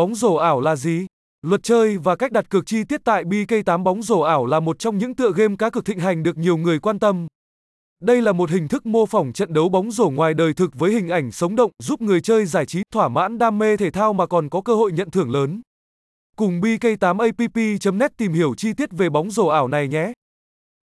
Bóng rổ ảo là gì? Luật chơi và cách đặt cược chi tiết tại BK8 bóng rổ ảo là một trong những tựa game cá cược thịnh hành được nhiều người quan tâm. Đây là một hình thức mô phỏng trận đấu bóng rổ ngoài đời thực với hình ảnh sống động, giúp người chơi giải trí, thỏa mãn đam mê thể thao mà còn có cơ hội nhận thưởng lớn. Cùng BK8app.net tìm hiểu chi tiết về bóng rổ ảo này nhé.